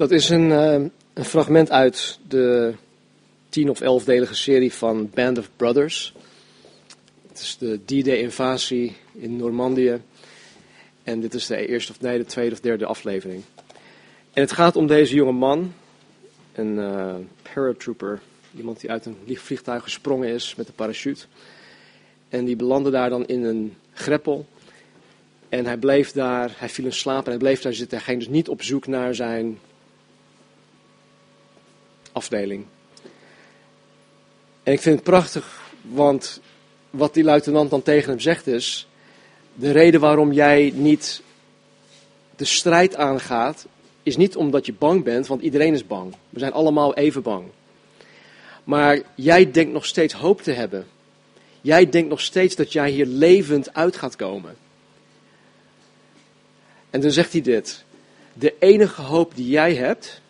Dat is een, uh, een fragment uit de tien of elfdelige serie van Band of Brothers. Het is de D-Day-invasie in Normandië. En dit is de eerste of nee, de tweede of derde aflevering. En het gaat om deze jonge man, een uh, paratrooper, iemand die uit een vliegtuig gesprongen is met een parachute. En die belandde daar dan in een greppel. En hij bleef daar, hij viel in slaap en hij bleef daar zitten. Hij ging dus niet op zoek naar zijn afdeling. En ik vind het prachtig, want wat die luitenant dan tegen hem zegt is: de reden waarom jij niet de strijd aangaat, is niet omdat je bang bent, want iedereen is bang. We zijn allemaal even bang. Maar jij denkt nog steeds hoop te hebben. Jij denkt nog steeds dat jij hier levend uit gaat komen. En dan zegt hij dit. De enige hoop die jij hebt,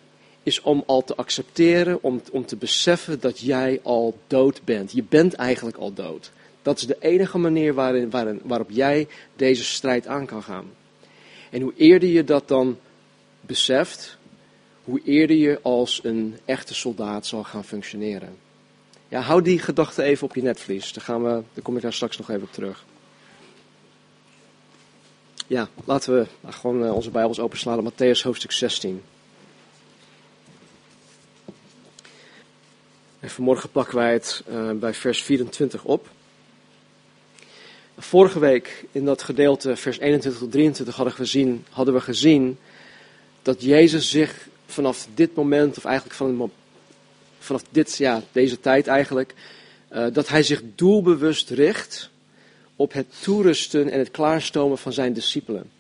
is om al te accepteren, om, om te beseffen dat jij al dood bent. Je bent eigenlijk al dood. Dat is de enige manier waarin, waarop jij deze strijd aan kan gaan. En hoe eerder je dat dan beseft, hoe eerder je als een echte soldaat zal gaan functioneren. Ja, hou die gedachte even op je netvlies. Daar, gaan we, daar kom ik daar straks nog even op terug. Ja, laten we gewoon eh, onze Bijbels openslaan. Matthäus hoofdstuk 16. En vanmorgen pakken wij het uh, bij vers 24 op. Vorige week in dat gedeelte, vers 21 tot 23, hadden we gezien, hadden we gezien dat Jezus zich vanaf dit moment, of eigenlijk van, vanaf dit, ja, deze tijd eigenlijk, uh, dat hij zich doelbewust richt op het toerusten en het klaarstomen van zijn discipelen.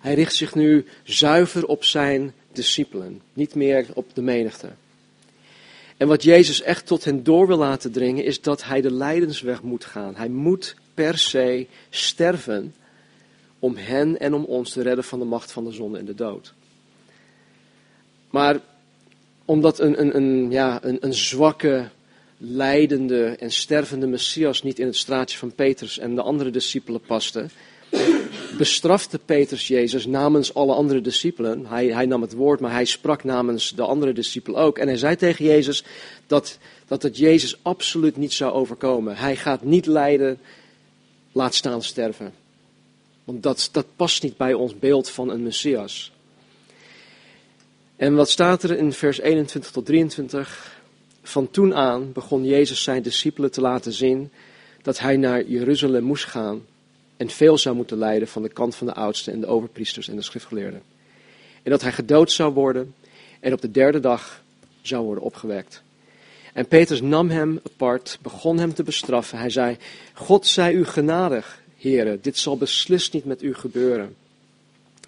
Hij richt zich nu zuiver op zijn discipelen, niet meer op de menigte. En wat Jezus echt tot hen door wil laten dringen, is dat hij de lijdensweg moet gaan. Hij moet per se sterven om hen en om ons te redden van de macht van de zonde en de dood. Maar omdat een, een, een, ja, een, een zwakke, lijdende en stervende Messias niet in het straatje van Petrus en de andere discipelen paste, bestrafte Petrus Jezus namens alle andere discipelen. Hij, hij nam het woord, maar hij sprak namens de andere discipelen ook. En hij zei tegen Jezus dat, dat het Jezus absoluut niet zou overkomen. Hij gaat niet lijden, laat staan sterven. Want dat, dat past niet bij ons beeld van een Messias. En wat staat er in vers 21 tot 23? Van toen aan begon Jezus zijn discipelen te laten zien dat hij naar Jeruzalem moest gaan en veel zou moeten lijden van de kant van de oudsten en de overpriesters en de schriftgeleerden. En dat hij gedood zou worden en op de derde dag zou worden opgewekt. En Petrus nam hem apart, begon hem te bestraffen. Hij zei, God zij u genadig, heren, dit zal beslist niet met u gebeuren.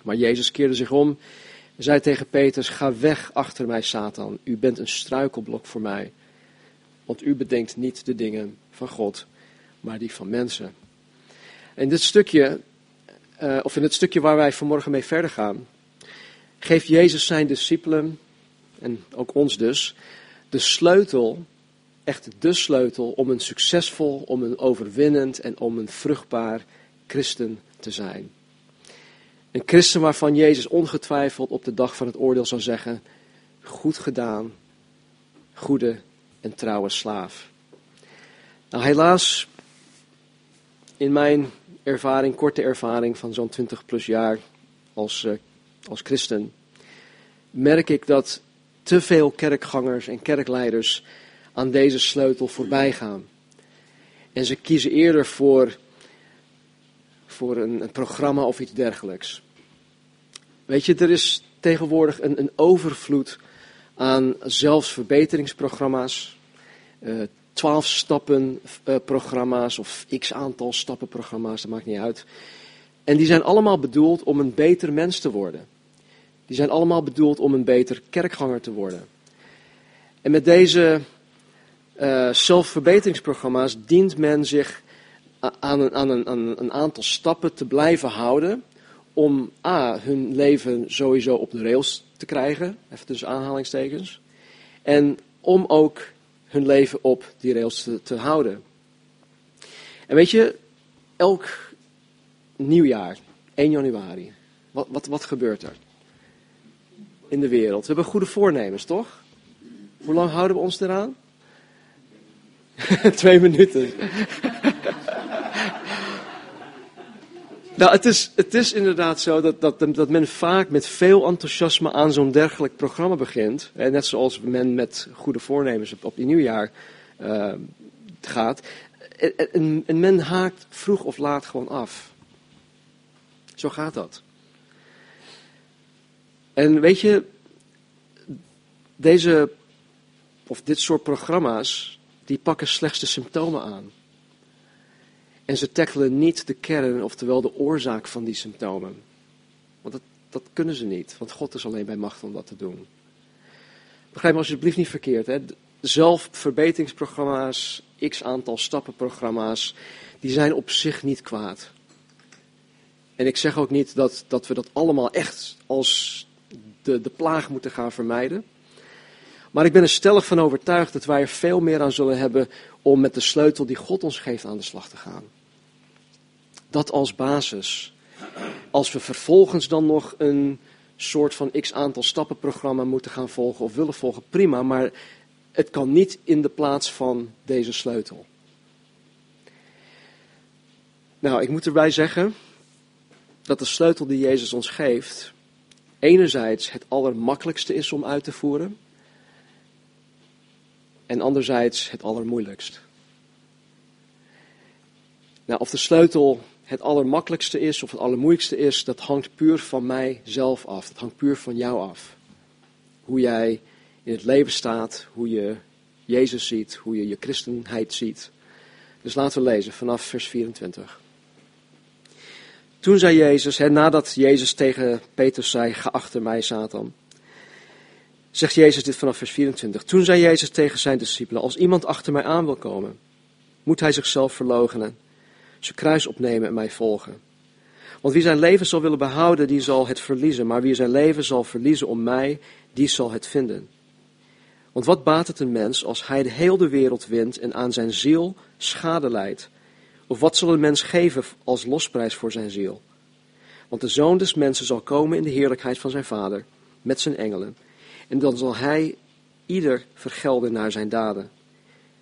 Maar Jezus keerde zich om en zei tegen Petrus, ga weg achter mij, Satan. U bent een struikelblok voor mij. Want u bedenkt niet de dingen van God, maar die van mensen. In dit stukje, uh, of in het stukje waar wij vanmorgen mee verder gaan, geeft Jezus zijn discipelen, en ook ons dus, de sleutel, echt de sleutel om een succesvol, om een overwinnend en om een vruchtbaar christen te zijn. Een christen waarvan Jezus ongetwijfeld op de dag van het oordeel zal zeggen: Goed gedaan, goede en trouwe slaaf. Nou, helaas, in mijn ervaring, korte ervaring van zo'n 20 plus jaar als, uh, als christen, merk ik dat te veel kerkgangers en kerkleiders aan deze sleutel voorbij gaan. En ze kiezen eerder voor, voor een, een programma of iets dergelijks. Weet je, er is tegenwoordig een, een overvloed aan zelfsverbeteringsprogramma's, uh, 12 stappen uh, programma's of x aantal stappen programma's, dat maakt niet uit. En die zijn allemaal bedoeld om een beter mens te worden. Die zijn allemaal bedoeld om een beter kerkganger te worden. En met deze uh, zelfverbeteringsprogramma's dient men zich aan een, aan, een, aan een aantal stappen te blijven houden om A, hun leven sowieso op de rails te krijgen, even tussen aanhalingstekens, en om ook hun leven op die rails te, te houden. En weet je, elk nieuwjaar, 1 januari, wat, wat, wat gebeurt er? in de wereld. We hebben goede voornemens, toch? Hoe lang houden we ons eraan? Twee minuten. Nou, het is, het is inderdaad zo dat, dat, dat men vaak met veel enthousiasme aan zo'n dergelijk programma begint. Net zoals men met goede voornemens op, op die nieuwjaar uh, gaat. En, en men haakt vroeg of laat gewoon af. Zo gaat dat. En weet je, deze, of dit soort programma's, die pakken slechts de symptomen aan. En ze tackelen niet de kern, oftewel de oorzaak van die symptomen. Want dat, dat kunnen ze niet, want God is alleen bij macht om dat te doen. Begrijp me alsjeblieft niet verkeerd. Hè? Zelfverbeteringsprogramma's, x aantal stappenprogramma's, die zijn op zich niet kwaad. En ik zeg ook niet dat, dat we dat allemaal echt als de, de plaag moeten gaan vermijden. Maar ik ben er stellig van overtuigd dat wij er veel meer aan zullen hebben om met de sleutel die God ons geeft aan de slag te gaan. Dat als basis. Als we vervolgens dan nog een soort van x aantal stappenprogramma moeten gaan volgen of willen volgen, prima, maar het kan niet in de plaats van deze sleutel. Nou, ik moet erbij zeggen dat de sleutel die Jezus ons geeft, enerzijds het allermakkelijkste is om uit te voeren, en anderzijds het allermoeilijkst. Nou, of de sleutel het allermakkelijkste is of het allermoeilijkste is, dat hangt puur van mij zelf af. Dat hangt puur van jou af. Hoe jij in het leven staat, hoe je Jezus ziet, hoe je je christenheid ziet. Dus laten we lezen vanaf vers 24. Toen zei Jezus, nadat Jezus tegen Petrus zei, ga achter mij, Satan. Zegt Jezus dit vanaf vers 24. Toen zei Jezus tegen zijn discipelen, als iemand achter mij aan wil komen, moet hij zichzelf verloochenen, zijn kruis opnemen en mij volgen. Want wie zijn leven zal willen behouden, die zal het verliezen. Maar wie zijn leven zal verliezen om mij, die zal het vinden. Want wat baat het een mens als hij de hele wereld wint en aan zijn ziel schade leidt? Of wat zal een mens geven als losprijs voor zijn ziel? Want de zoon des mensen zal komen in de heerlijkheid van zijn vader, met zijn engelen. En dan zal hij ieder vergelden naar zijn daden.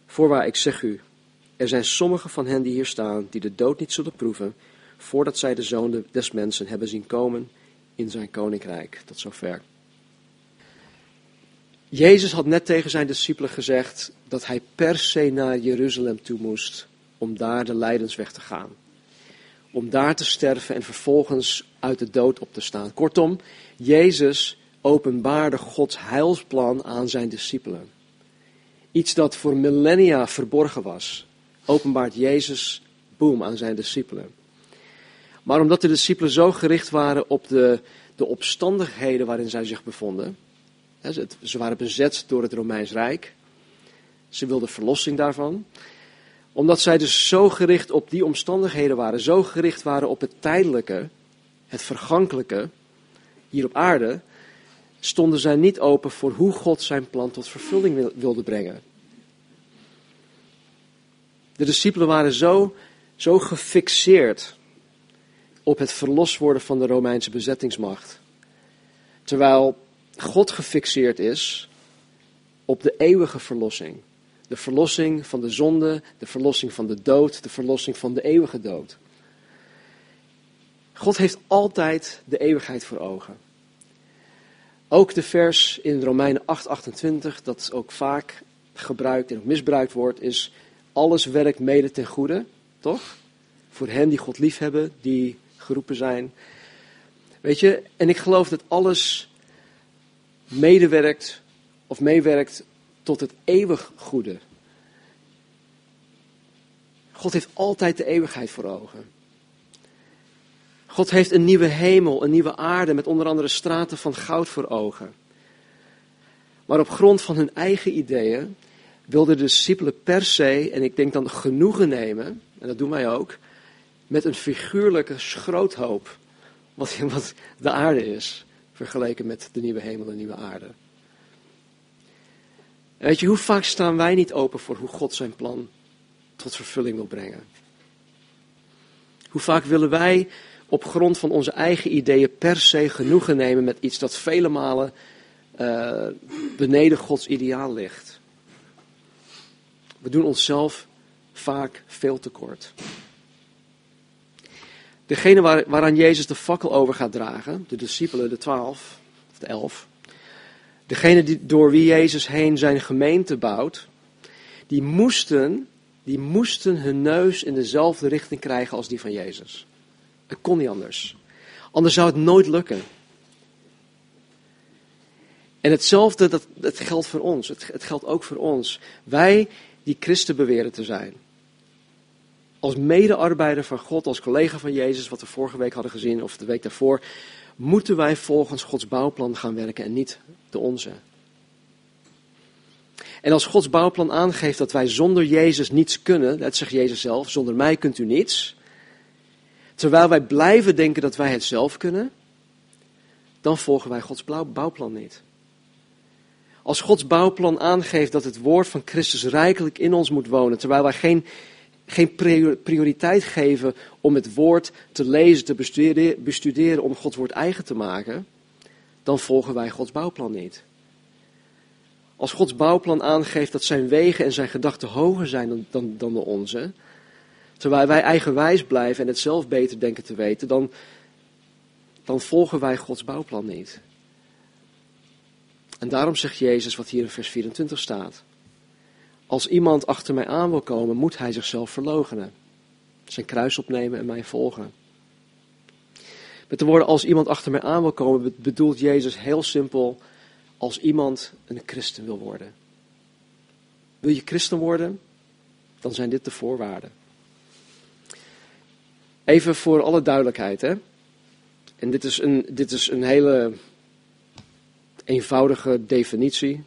Voorwaar, ik zeg u, er zijn sommigen van hen die hier staan, die de dood niet zullen proeven, voordat zij de zoon des mensen hebben zien komen in zijn koninkrijk. Tot zover. Jezus had net tegen zijn discipelen gezegd dat hij per se naar Jeruzalem toe moest om daar de lijdensweg te gaan. Om daar te sterven en vervolgens uit de dood op te staan. Kortom, Jezus openbaarde Gods heilsplan aan zijn discipelen. Iets dat voor millennia verborgen was, openbaart Jezus, boom, aan zijn discipelen. Maar omdat de discipelen zo gericht waren op de, de omstandigheden waarin zij zich bevonden, ze waren bezet door het Romeins Rijk, ze wilden verlossing daarvan, omdat zij dus zo gericht op die omstandigheden waren, zo gericht waren op het tijdelijke, het vergankelijke, hier op aarde, stonden zij niet open voor hoe God zijn plan tot vervulling wilde brengen. De discipelen waren zo, zo gefixeerd op het verlos worden van de Romeinse bezettingsmacht. Terwijl God gefixeerd is op de eeuwige verlossing. De verlossing van de zonde, de verlossing van de dood, de verlossing van de eeuwige dood. God heeft altijd de eeuwigheid voor ogen. Ook de vers in Romeinen 8:28, dat ook vaak gebruikt en misbruikt wordt, is alles werkt mede ten goede, toch? Voor hen die God liefhebben, die geroepen zijn. Weet je, en ik geloof dat alles medewerkt of meewerkt tot het eeuwig goede. God heeft altijd de eeuwigheid voor ogen. God heeft een nieuwe hemel, een nieuwe aarde met onder andere straten van goud voor ogen. Maar op grond van hun eigen ideeën wilden de discipelen per se, en ik denk dan genoegen nemen, en dat doen wij ook, met een figuurlijke schroothoop, wat, wat de aarde is, vergeleken met de nieuwe hemel en nieuwe aarde. weet je, hoe vaak staan wij niet open voor hoe God zijn plan tot vervulling wil brengen? Hoe vaak willen wij op grond van onze eigen ideeën per se genoegen nemen met iets dat vele malen uh, beneden Gods ideaal ligt. We doen onszelf vaak veel tekort. Degene waar, waaraan Jezus de fakkel over gaat dragen, de discipelen, de twaalf, of de elf, degene die, door wie Jezus heen zijn gemeente bouwt, die moesten, die moesten hun neus in dezelfde richting krijgen als die van Jezus. Het kon niet anders. Anders zou het nooit lukken. En hetzelfde, dat, dat geldt voor ons. Het geldt ook voor ons. Wij die christen beweren te zijn. Als medearbeider van God, als collega van Jezus, wat we vorige week hadden gezien, of de week daarvoor, moeten wij volgens Gods bouwplan gaan werken en niet de onze. En als Gods bouwplan aangeeft dat wij zonder Jezus niets kunnen, dat zegt Jezus zelf, zonder mij kunt u niets, terwijl wij blijven denken dat wij het zelf kunnen, dan volgen wij Gods bouwplan niet. Als Gods bouwplan aangeeft dat het woord van Christus rijkelijk in ons moet wonen, terwijl wij geen, geen prioriteit geven om het woord te lezen, te bestuderen, om Gods woord eigen te maken, dan volgen wij Gods bouwplan niet. Als Gods bouwplan aangeeft dat zijn wegen en zijn gedachten hoger zijn dan, dan, dan de onze, terwijl wij eigenwijs blijven en het zelf beter denken te weten, dan, dan volgen wij Gods bouwplan niet. En daarom zegt Jezus wat hier in vers 24 staat. Als iemand achter mij aan wil komen, moet hij zichzelf verloochenen. Zijn kruis opnemen en mij volgen. Met de woorden als iemand achter mij aan wil komen, bedoelt Jezus heel simpel als iemand een christen wil worden. Wil je christen worden? Dan zijn dit de voorwaarden. Even voor alle duidelijkheid, hè. En dit is een, dit is een hele eenvoudige definitie.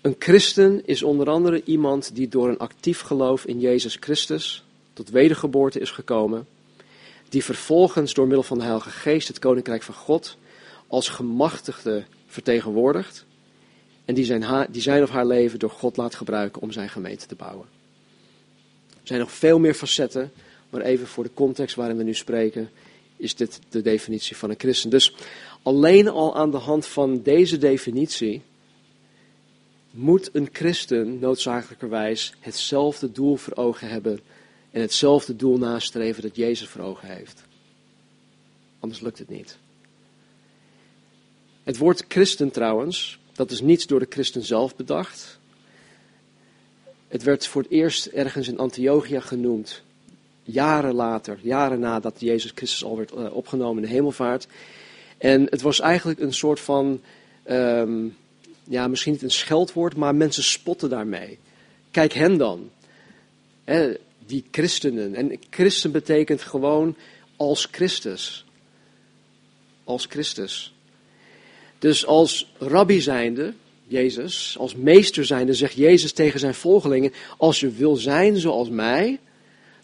Een christen is onder andere iemand die door een actief geloof in Jezus Christus tot wedergeboorte is gekomen, die vervolgens door middel van de Heilige Geest het Koninkrijk van God als gemachtigde vertegenwoordigt en die zijn, die zijn of haar leven door God laat gebruiken om zijn gemeente te bouwen. Er zijn nog veel meer facetten, maar even voor de context waarin we nu spreken, is dit de definitie van een christen. Dus alleen al aan de hand van deze definitie moet een christen noodzakelijkerwijs hetzelfde doel voor ogen hebben en hetzelfde doel nastreven dat Jezus voor ogen heeft. Anders lukt het niet. Het woord christen trouwens, dat is niet door de christen zelf bedacht. Het werd voor het eerst ergens in Antiochia genoemd. Jaren later, jaren nadat Jezus Christus al werd eh, opgenomen in de hemelvaart. En het was eigenlijk een soort van, ehm, ja, misschien niet een scheldwoord, maar mensen spotten daarmee. Kijk hen dan. die christenen. En christen betekent gewoon als Christus. Als Christus. Dus als rabbi zijnde, Jezus, als meester zijnde, zegt Jezus tegen zijn volgelingen: Als je wil zijn zoals mij,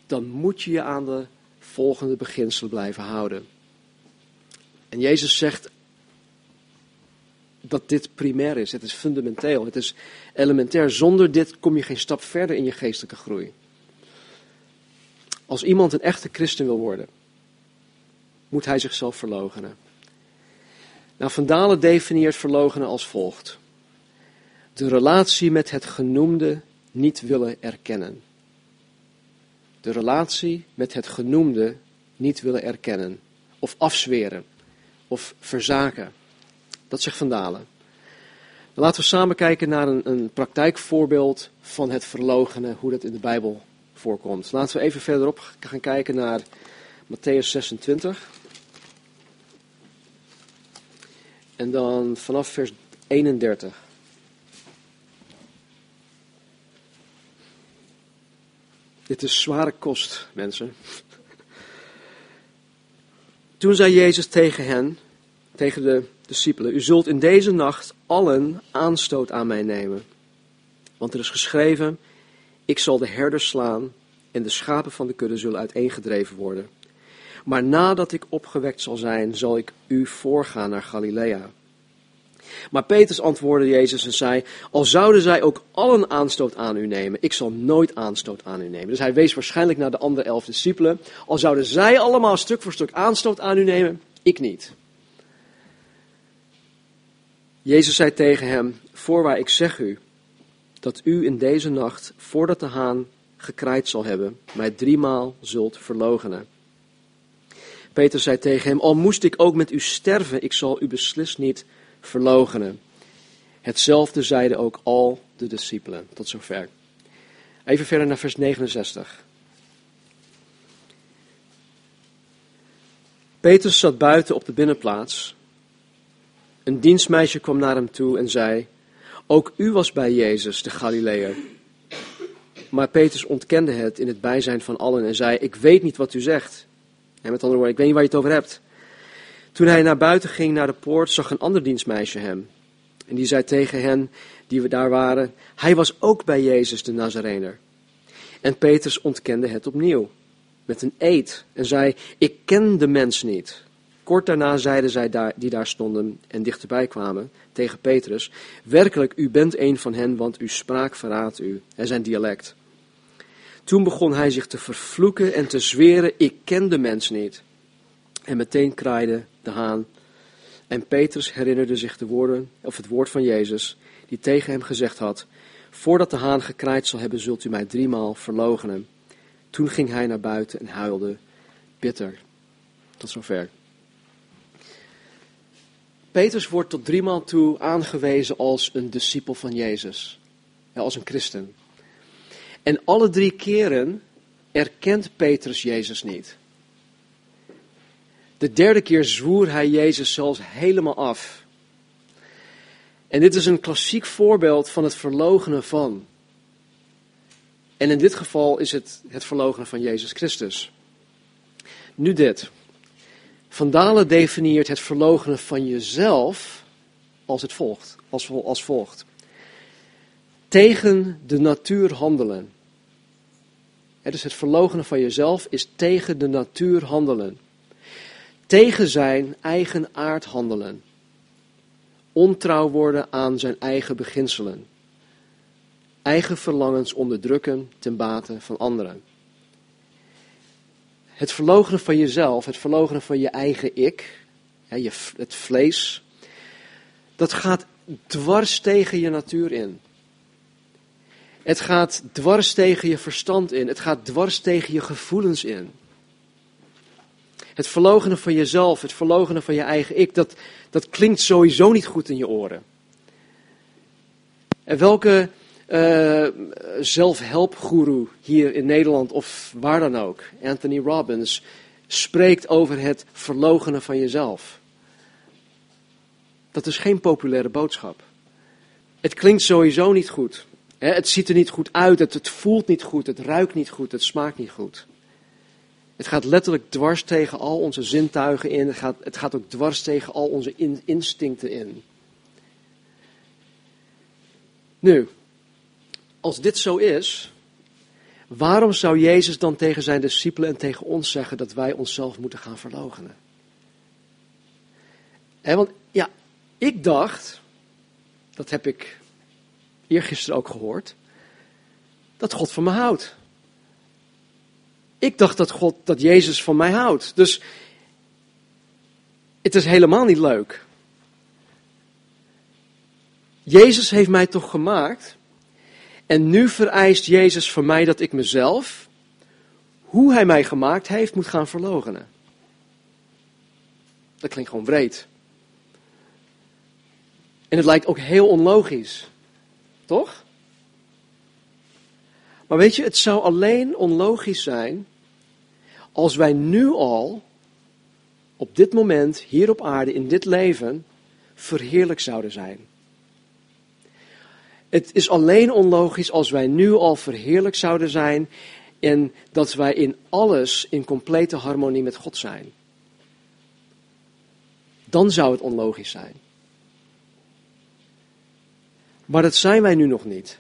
dan moet je je aan de volgende beginselen blijven houden. En Jezus zegt dat dit primair is, het is fundamenteel, het is elementair. Zonder dit kom je geen stap verder in je geestelijke groei. Als iemand een echte christen wil worden, moet hij zichzelf verloochenen. Nou, Van Dalen definieert verloochenen als volgt. De relatie met het genoemde niet willen erkennen. De relatie met het genoemde niet willen erkennen of afzweren of verzaken. Dat zegt Van Dalen. Laten we samen kijken naar een, een praktijkvoorbeeld van het verlogenen, hoe dat in de Bijbel voorkomt. Laten we even verderop gaan kijken naar Matthäus 26. En dan vanaf vers 31. Dit is zware kost, mensen. Toen zei Jezus tegen hen, tegen de discipelen, u zult in deze nacht allen aanstoot aan mij nemen. Want er is geschreven, ik zal de herders slaan en de schapen van de kudde zullen uiteengedreven worden. Maar nadat ik opgewekt zal zijn, zal ik u voorgaan naar Galilea. Maar Petrus antwoordde Jezus en zei: Al zouden zij ook allen aanstoot aan u nemen, ik zal nooit aanstoot aan u nemen. Dus hij wees waarschijnlijk naar de andere elf discipelen. Al zouden zij allemaal stuk voor stuk aanstoot aan u nemen, ik niet. Jezus zei tegen hem: Voorwaar, ik zeg u dat u in deze nacht, voordat de haan gekraaid zal hebben, mij driemaal zult verloochenen. Peter zei tegen hem: Al moest ik ook met u sterven, ik zal u beslist niet verloochenen. Hetzelfde zeiden ook al de discipelen. Tot zover. Even verder naar vers 69. Petrus zat buiten op de binnenplaats. Een dienstmeisje kwam naar hem toe en zei: Ook u was bij Jezus, de Galileër. Maar Petrus ontkende het in het bijzijn van allen en zei: Ik weet niet wat u zegt. En met andere woorden, ik weet niet waar je het over hebt. Toen hij naar buiten ging naar de poort, zag een ander dienstmeisje hem. En die zei tegen hen die we daar waren: Hij was ook bij Jezus de Nazarener. En Petrus ontkende het opnieuw met een eed en zei: Ik ken de mens niet. Kort daarna zeiden zij die daar stonden en dichterbij kwamen tegen Petrus: Werkelijk, u bent een van hen, want uw spraak verraadt u en zijn dialect. Toen begon hij zich te vervloeken en te zweren: Ik ken de mens niet. En meteen kraaide de haan. En Petrus herinnerde zich de woorden, of het woord van Jezus, die tegen hem gezegd had: Voordat de haan gekraaid zal hebben, zult u mij driemaal verloochenen. Toen ging hij naar buiten en huilde bitter. Tot zover. Petrus wordt tot driemaal toe aangewezen als een discipel van Jezus, als een christen. En alle drie keren erkent Petrus Jezus niet. De derde keer zwoer hij Jezus zelfs helemaal af. En dit is een klassiek voorbeeld van het verlogenen van. En in dit geval is het het verlogenen van Jezus Christus. Nu dit. Van Dalen definieert het verlogenen van jezelf als het volgt. Als, als volgt. Tegen de natuur handelen. Dus het verlogenen van jezelf is tegen de natuur handelen. Tegen zijn eigen aard handelen. Ontrouw worden aan zijn eigen beginselen eigen verlangens onderdrukken ten bate van anderen. Het verloochenen van jezelf, het verloochenen van je eigen ik, het vlees, dat gaat dwars tegen je natuur in. Het gaat dwars tegen je verstand in. Het gaat dwars tegen je gevoelens in. Het verloochenen van jezelf, het verloochenen van je eigen ik, dat, dat klinkt sowieso niet goed in je oren. En welke uh, zelfhelpgoeroe hier in Nederland of waar dan ook, Anthony Robbins, spreekt over het verlogenen van jezelf. Dat is geen populaire boodschap. Het klinkt sowieso niet goed. Het ziet er niet goed uit, het, voelt niet goed, het ruikt niet goed, het smaakt niet goed. Het gaat letterlijk dwars tegen al onze zintuigen in. Het gaat, het gaat ook dwars tegen al onze instincten in. Nu, als dit zo is, waarom zou Jezus dan tegen zijn discipelen en tegen ons zeggen dat wij onszelf moeten gaan verloochenen? want ja, ik dacht, dat heb ik eergisteren ook gehoord, dat God van me houdt. Ik dacht dat God, dat Jezus van mij houdt. Dus het is helemaal niet leuk. Jezus heeft mij toch gemaakt en nu vereist Jezus van mij dat ik mezelf, hoe hij mij gemaakt heeft, moet gaan verlogenen. Dat klinkt gewoon breed. En het lijkt ook heel onlogisch. Toch? Maar weet je, het zou alleen onlogisch zijn als wij nu al, op dit moment, hier op aarde, in dit leven, verheerlijk zouden zijn. Het is alleen onlogisch als wij nu al verheerlijk zouden zijn en dat wij in alles in complete harmonie met God zijn. Dan zou het onlogisch zijn. Maar dat zijn wij nu nog niet.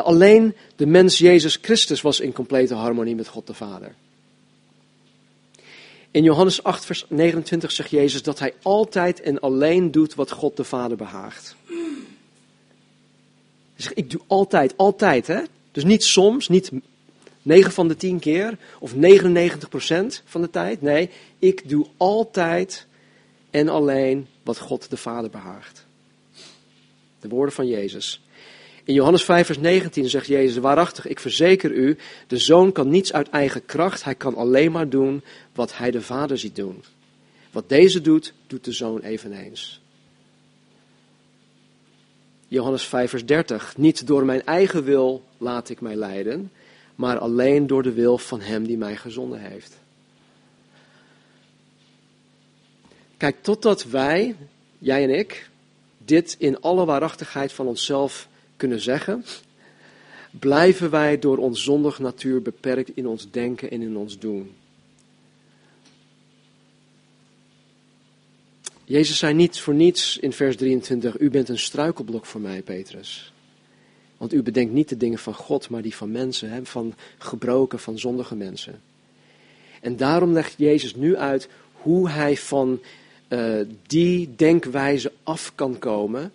Alleen de mens Jezus Christus was in complete harmonie met God de Vader. In Johannes 8, vers 29 zegt Jezus dat hij altijd en alleen doet wat God de Vader behaagt. Zeg, ik doe altijd, altijd. Hè? Dus niet soms, niet 9 van de 10 keer of 99% van de tijd. Nee, ik doe altijd en alleen wat God de Vader behaagt. De woorden van Jezus. In Johannes 5, vers 19 zegt Jezus, waarachtig, ik verzeker u, de zoon kan niets uit eigen kracht, hij kan alleen maar doen wat hij de vader ziet doen. Wat deze doet, doet de zoon eveneens. Johannes 5, vers 30, niet door mijn eigen wil laat ik mij leiden, maar alleen door de wil van hem die mij gezonden heeft. Kijk, totdat wij, jij en ik, dit in alle waarachtigheid van onszelf kunnen zeggen, blijven wij door ons zondig natuur beperkt in ons denken en in ons doen. Jezus zei niet voor niets in vers 23, u bent een struikelblok voor mij, Petrus. Want u bedenkt niet de dingen van God, maar die van mensen, van gebroken, van zondige mensen. En daarom legt Jezus nu uit hoe hij van uh, die denkwijze af kan komen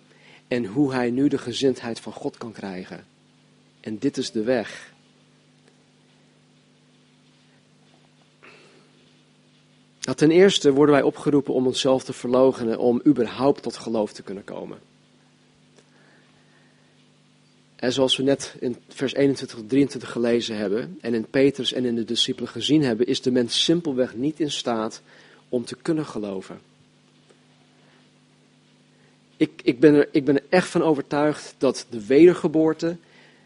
en hoe hij nu de gezindheid van God kan krijgen. En dit is de weg. Nou, ten eerste worden wij opgeroepen om onszelf te verloochenen om überhaupt tot geloof te kunnen komen. En zoals we net in vers 21 tot 23 gelezen hebben en in Petrus en in de discipelen gezien hebben, is de mens simpelweg niet in staat om te kunnen geloven. Ik, ik, ben er, ik ben echt van overtuigd dat de wedergeboorte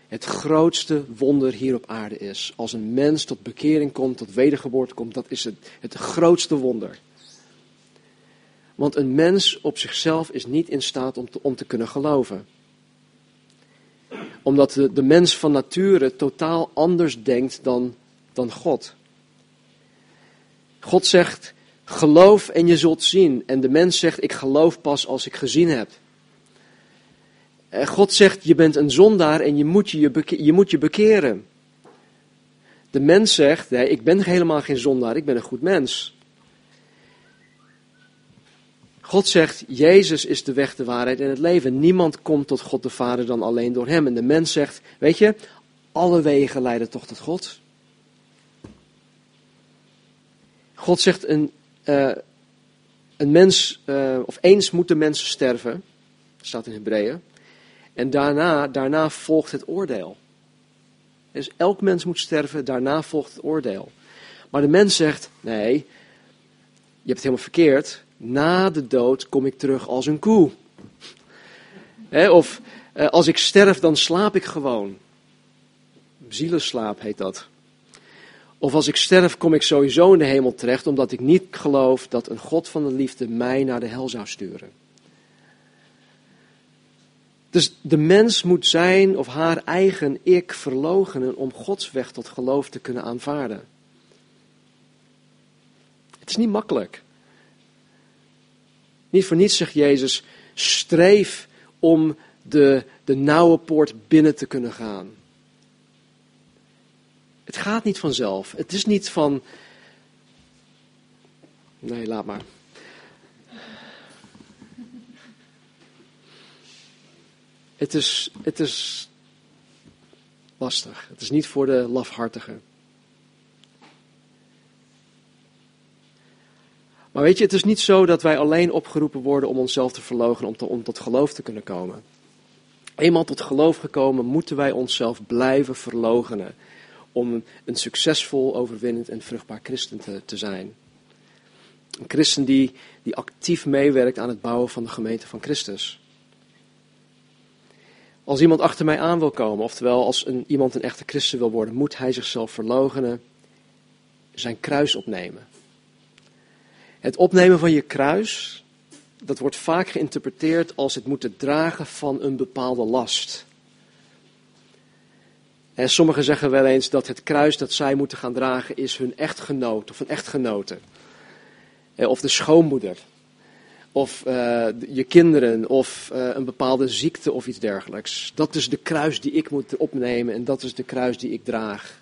het grootste wonder hier op aarde is. Als een mens tot bekering komt, tot wedergeboorte komt, dat is het, het grootste wonder. Want een mens op zichzelf is niet in staat om te, om te kunnen geloven. Omdat de, de mens van nature totaal anders denkt dan, dan God. God zegt, Geloof en je zult zien. En de mens zegt, ik geloof pas als ik gezien heb. God zegt, je bent een zondaar en je moet je, je, moet je bekeren. De mens zegt, nee, ik ben helemaal geen zondaar, ik ben een goed mens. God zegt, Jezus is de weg, de waarheid en het leven. Niemand komt tot God de Vader dan alleen door Hem. En de mens zegt, weet je, alle wegen leiden toch tot God. God zegt, een, uh, een mens, uh, of eens moeten mensen sterven, staat in Hebreeën, en daarna, daarna volgt het oordeel. Dus elk mens moet sterven, daarna volgt het oordeel. Maar de mens zegt, nee, je hebt het helemaal verkeerd, na de dood kom ik terug als een koe. of uh, als ik sterf, dan slaap ik gewoon. Zielenslaap heet dat. Of als ik sterf, kom ik sowieso in de hemel terecht, omdat ik niet geloof dat een God van de liefde mij naar de hel zou sturen. Dus de mens moet zijn of haar eigen ik verloochenen om Gods weg tot geloof te kunnen aanvaarden. Het is niet makkelijk. Niet voor niets zegt Jezus: streef om de, de nauwe poort binnen te kunnen gaan. Het gaat niet vanzelf. Het is niet van. Nee, laat maar. Het is, het is lastig. Het is niet voor de lafhartigen. Maar weet je, het is niet zo dat wij alleen opgeroepen worden om onszelf te verlogen om, tot geloof te kunnen komen. Eenmaal tot geloof gekomen, moeten wij onszelf blijven verlogenen om een succesvol, overwinnend en vruchtbaar christen te, zijn. Een christen die, die actief meewerkt aan het bouwen van de gemeente van Christus. Als iemand achter mij aan wil komen, oftewel als een, iemand een echte christen wil worden, moet hij zichzelf verloochenen, zijn kruis opnemen. Het opnemen van je kruis, dat wordt vaak geïnterpreteerd als het moeten dragen van een bepaalde last. En sommigen zeggen wel eens dat het kruis dat zij moeten gaan dragen is hun echtgenoot of een echtgenote. Eh, of de schoonmoeder. Of uh, je kinderen of uh, een bepaalde ziekte of iets dergelijks. Dat is de kruis die ik moet opnemen en dat is de kruis die ik draag.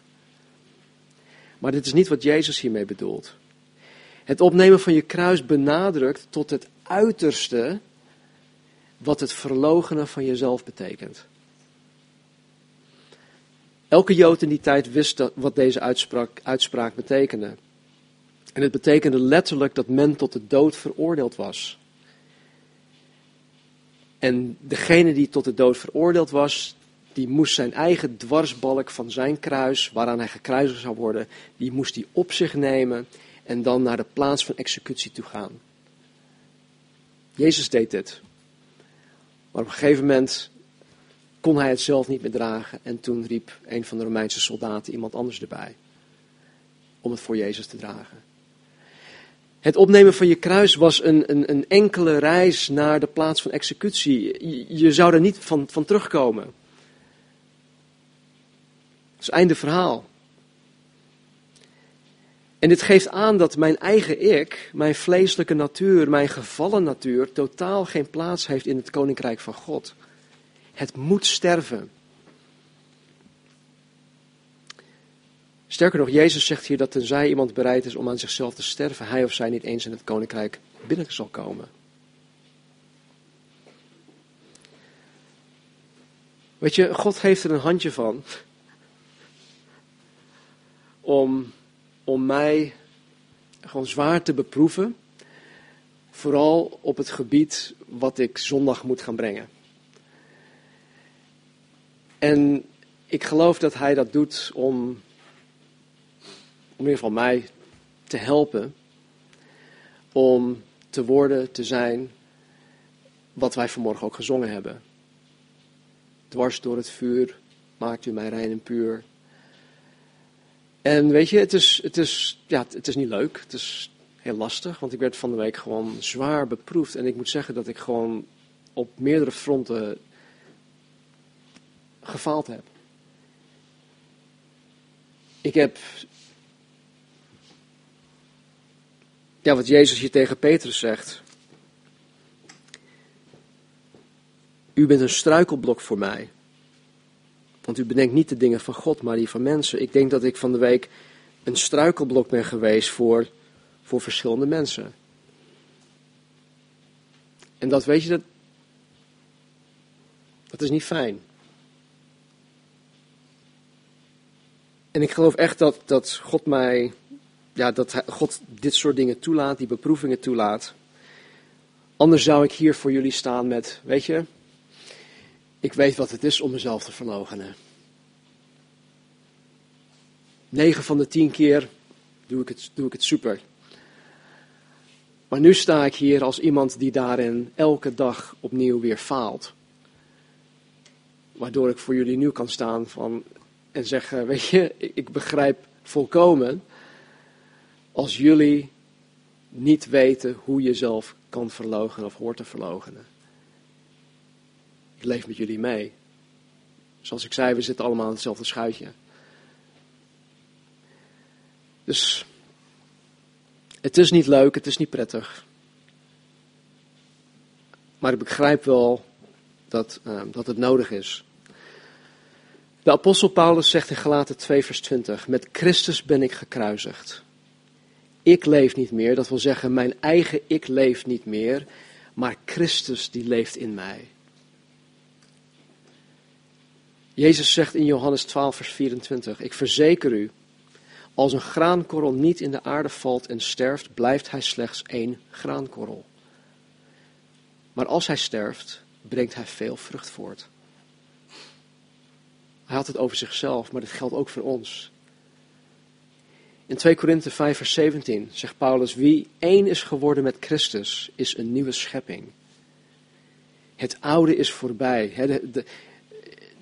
Maar dit is niet wat Jezus hiermee bedoelt. Het opnemen van je kruis benadrukt tot het uiterste wat het verlogenen van jezelf betekent. Elke Jood in die tijd wist wat deze uitspraak, uitspraak betekende. En het betekende letterlijk dat men tot de dood veroordeeld was. En degene die tot de dood veroordeeld was, die moest zijn eigen dwarsbalk van zijn kruis, waaraan hij gekruisigd zou worden, die moest hij op zich nemen en dan naar de plaats van executie toe gaan. Jezus deed dit. Maar op een gegeven moment kon hij het zelf niet meer dragen en toen riep een van de Romeinse soldaten iemand anders erbij om het voor Jezus te dragen. Het opnemen van je kruis was een, een, een enkele reis naar de plaats van executie. Je, zou er niet van, van terugkomen. Dat is einde verhaal. En dit geeft aan dat mijn eigen ik, mijn vleeselijke natuur, mijn gevallen natuur, totaal geen plaats heeft in het koninkrijk van God. Het moet sterven. Sterker nog, Jezus zegt hier dat tenzij iemand bereid is om aan zichzelf te sterven, hij of zij niet eens in het koninkrijk binnen zal komen. Weet je, God heeft er een handje van om, om mij gewoon zwaar te beproeven, vooral op het gebied wat ik zondag moet gaan brengen. En ik geloof dat hij dat doet om om in ieder geval mij te helpen om te worden, te zijn wat wij vanmorgen ook gezongen hebben. Dwars door het vuur maakt u mij rein en puur. En weet je, het is, het is, ja, het is niet leuk. Het is heel lastig, want ik werd van de week gewoon zwaar beproefd. En ik moet zeggen dat ik gewoon op meerdere fronten gefaald heb. Ik heb Ja, wat Jezus hier tegen Petrus zegt. U bent een struikelblok voor mij. Want u bedenkt niet de dingen van God, maar die van mensen. Ik denk dat ik van de week een struikelblok ben geweest voor, voor verschillende mensen. En dat weet je, dat, dat is niet fijn. En ik geloof echt dat, dat God mij ja, dat God dit soort dingen toelaat, die beproevingen toelaat. Anders zou ik hier voor jullie staan met, weet je, ik weet wat het is om mezelf te verloochenen. Negen van de tien keer doe ik, het, doe ik het super. Maar nu sta ik hier als iemand die daarin elke dag opnieuw weer faalt. Waardoor ik voor jullie nu kan staan van, en zeggen, weet je, ik begrijp volkomen als jullie niet weten hoe je zelf kan verloochenen of hoort te verloochenen. Ik leef met jullie mee. Zoals ik zei, we zitten allemaal in hetzelfde schuitje. Dus het is niet leuk, het is niet prettig. Maar ik begrijp wel dat, uh, dat het nodig is. De apostel Paulus zegt in Galaten 2 vers 20, met Christus ben ik gekruisigd ik leef niet meer, dat wil zeggen mijn eigen ik leeft niet meer, maar Christus die leeft in mij. Jezus zegt in Johannes 12, vers 24, ik verzeker u, als een graankorrel niet in de aarde valt en sterft, blijft hij slechts één graankorrel. Maar als hij sterft, brengt hij veel vrucht voort. Hij had het over zichzelf, maar dit geldt ook voor ons. In 2 Korinthe 5 vers 17 zegt Paulus, wie één is geworden met Christus, is een nieuwe schepping. Het oude is voorbij.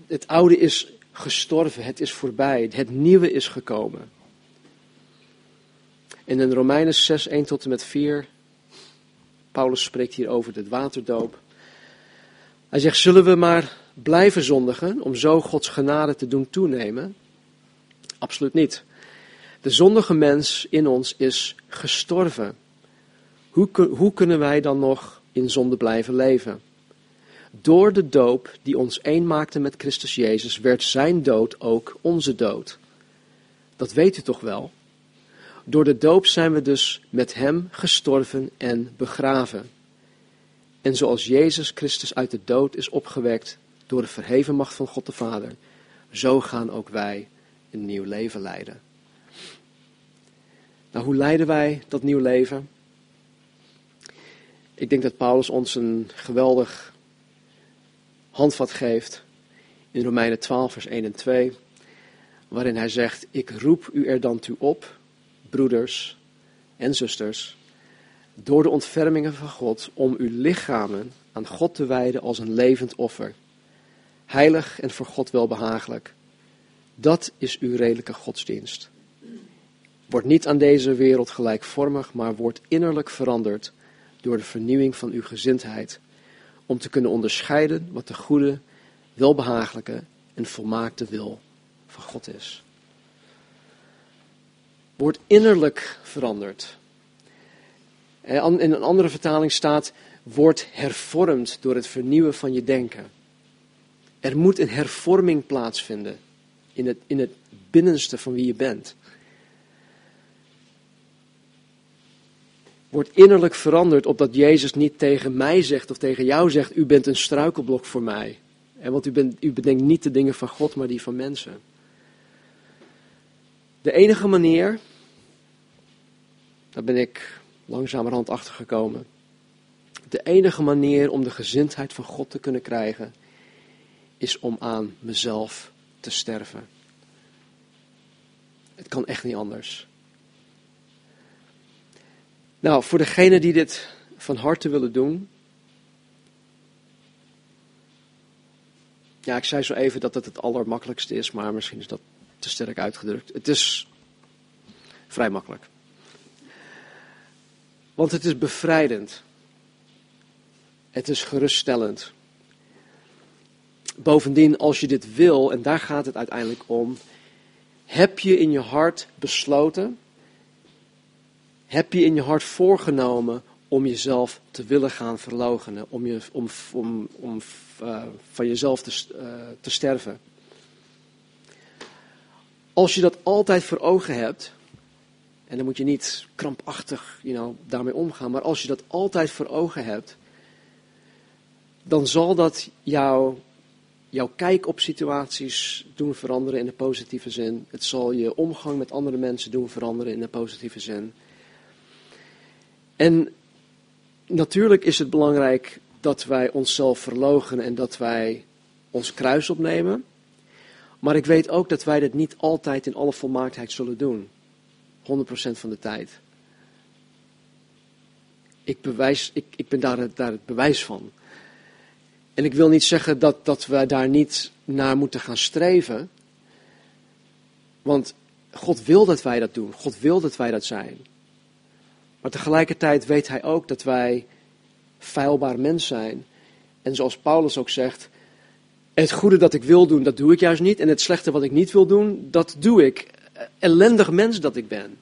Het oude is gestorven, het is voorbij. Het nieuwe is gekomen. En in Romeinen 6, 1 tot en met 4, Paulus spreekt hier over de waterdoop. Hij zegt, zullen we maar blijven zondigen om zo Gods genade te doen toenemen? Absoluut niet. De zondige mens in ons is gestorven. Hoe, hoe kunnen wij dan nog in zonde blijven leven? Door de doop die ons één maakte met Christus Jezus, werd zijn dood ook onze dood. Dat weet u toch wel? Door de doop zijn we dus met hem gestorven en begraven. En zoals Jezus Christus uit de dood is opgewekt door de verheven macht van God de Vader, zo gaan ook wij een nieuw leven leiden. Nou, hoe leiden wij dat nieuw leven? Ik denk dat Paulus ons een geweldig handvat geeft in Romeinen 12, vers 1 en 2, waarin hij zegt: Ik roep u er dan toe op, broeders en zusters, door de ontfermingen van God, om uw lichamen aan God te wijden als een levend offer, heilig en voor God welbehagelijk. Dat is uw redelijke godsdienst. Word niet aan deze wereld gelijkvormig, maar word innerlijk veranderd door de vernieuwing van uw gezindheid, om te kunnen onderscheiden wat de goede, welbehagelijke en volmaakte wil van God is. Word innerlijk veranderd. In een andere vertaling staat, word hervormd door het vernieuwen van je denken. Er moet een hervorming plaatsvinden in het, in het binnenste van wie je bent. Word innerlijk veranderd opdat Jezus niet tegen mij zegt of tegen jou zegt, u bent een struikelblok voor mij. En want u, bent, u bedenkt niet de dingen van God, maar die van mensen. De enige manier, daar ben ik langzamerhand achter gekomen. De enige manier om de gezindheid van God te kunnen krijgen, is om aan mezelf te sterven. Het kan echt niet anders. Nou, voor degenen die dit van harte willen doen. Ja, ik zei zo even dat het het allermakkelijkste is, maar misschien is dat te sterk uitgedrukt. Het is vrij makkelijk. Want het is bevrijdend. Het is geruststellend. Bovendien, als je dit wil, en daar gaat het uiteindelijk om, heb je in je hart besloten, heb je in je hart voorgenomen om jezelf te willen gaan verloochenen, om, je, om, om, om uh, van jezelf te, uh, te sterven. Als je dat altijd voor ogen hebt, en dan moet je niet krampachtig you know, daarmee omgaan, maar als je dat altijd voor ogen hebt, dan zal dat jou, jouw kijk op situaties doen veranderen in de positieve zin. Het zal je omgang met andere mensen doen veranderen in de positieve zin. En natuurlijk is het belangrijk dat wij onszelf verlogen en dat wij ons kruis opnemen. Maar ik weet ook dat wij dit niet altijd in alle volmaaktheid zullen doen. 100% van de tijd. Ik, bewijs, ik, ik ben daar, daar het bewijs van. En ik wil niet zeggen dat, dat wij daar niet naar moeten gaan streven. Want God wil dat wij dat doen. God wil dat wij dat zijn. Maar tegelijkertijd weet hij ook dat wij feilbaar mens zijn. En zoals Paulus ook zegt, het goede dat ik wil doen, dat doe ik juist niet. En het slechte wat ik niet wil doen, dat doe ik. Ellendig mens dat ik ben.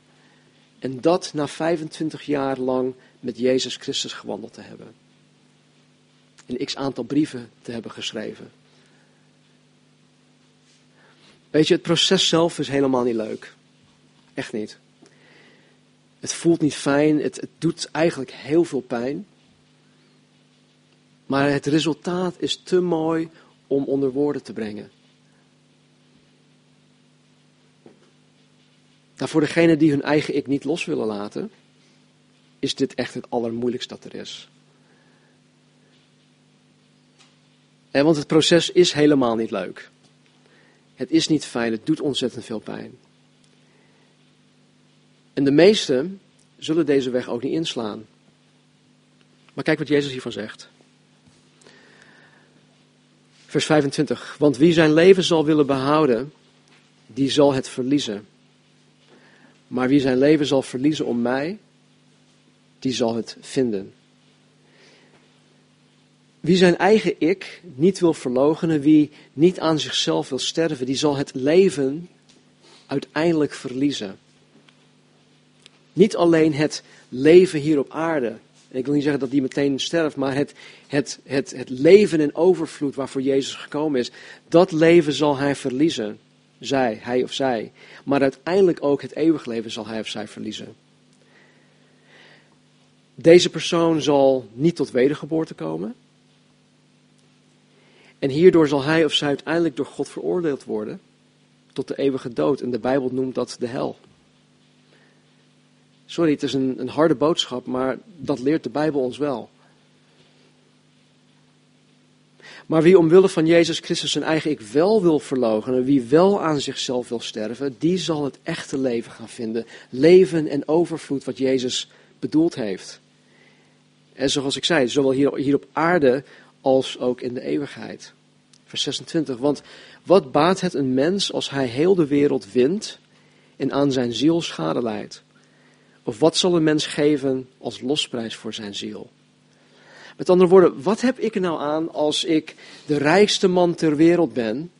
En dat na 25 jaar lang met Jezus Christus gewandeld te hebben. Een x aantal brieven te hebben geschreven. Weet je, het proces zelf is helemaal niet leuk. Echt niet. Het voelt niet fijn, het, het doet eigenlijk heel veel pijn. Maar het resultaat is te mooi om onder woorden te brengen. Nou, voor degenen die hun eigen ik niet los willen laten, is dit echt het allermoeilijkste dat er is. Want het proces is helemaal niet leuk. Het is niet fijn, het doet ontzettend veel pijn. En de meesten zullen deze weg ook niet inslaan. Maar kijk wat Jezus hiervan zegt. Vers 25. Want wie zijn leven zal willen behouden, die zal het verliezen. Maar wie zijn leven zal verliezen om mij, die zal het vinden. Wie zijn eigen ik niet wil verloochenen, wie niet aan zichzelf wil sterven, die zal het leven uiteindelijk verliezen. Niet alleen het leven hier op aarde. Ik wil niet zeggen dat die meteen sterft, maar het, het, het, het leven in overvloed waarvoor Jezus gekomen is, dat leven zal hij verliezen. Zij, hij of zij. Maar uiteindelijk ook het eeuwig leven zal hij of zij verliezen. Deze persoon zal niet tot wedergeboorte komen. En hierdoor zal hij of zij uiteindelijk door God veroordeeld worden tot de eeuwige dood. En de Bijbel noemt dat de hel. Sorry, het is een, een harde boodschap, maar dat leert de Bijbel ons wel. Maar wie omwille van Jezus Christus zijn eigen ik wel wil verloochenen, wie wel aan zichzelf wil sterven, die zal het echte leven gaan vinden. Leven en overvloed wat Jezus bedoeld heeft. En zoals ik zei, zowel hier, hier op aarde als ook in de eeuwigheid. Vers 26. Want wat baat het een mens als hij heel de wereld wint en aan zijn ziel schade leidt? Of wat zal een mens geven als losprijs voor zijn ziel? Met andere woorden, wat heb ik er nou aan als ik de rijkste man ter wereld ben,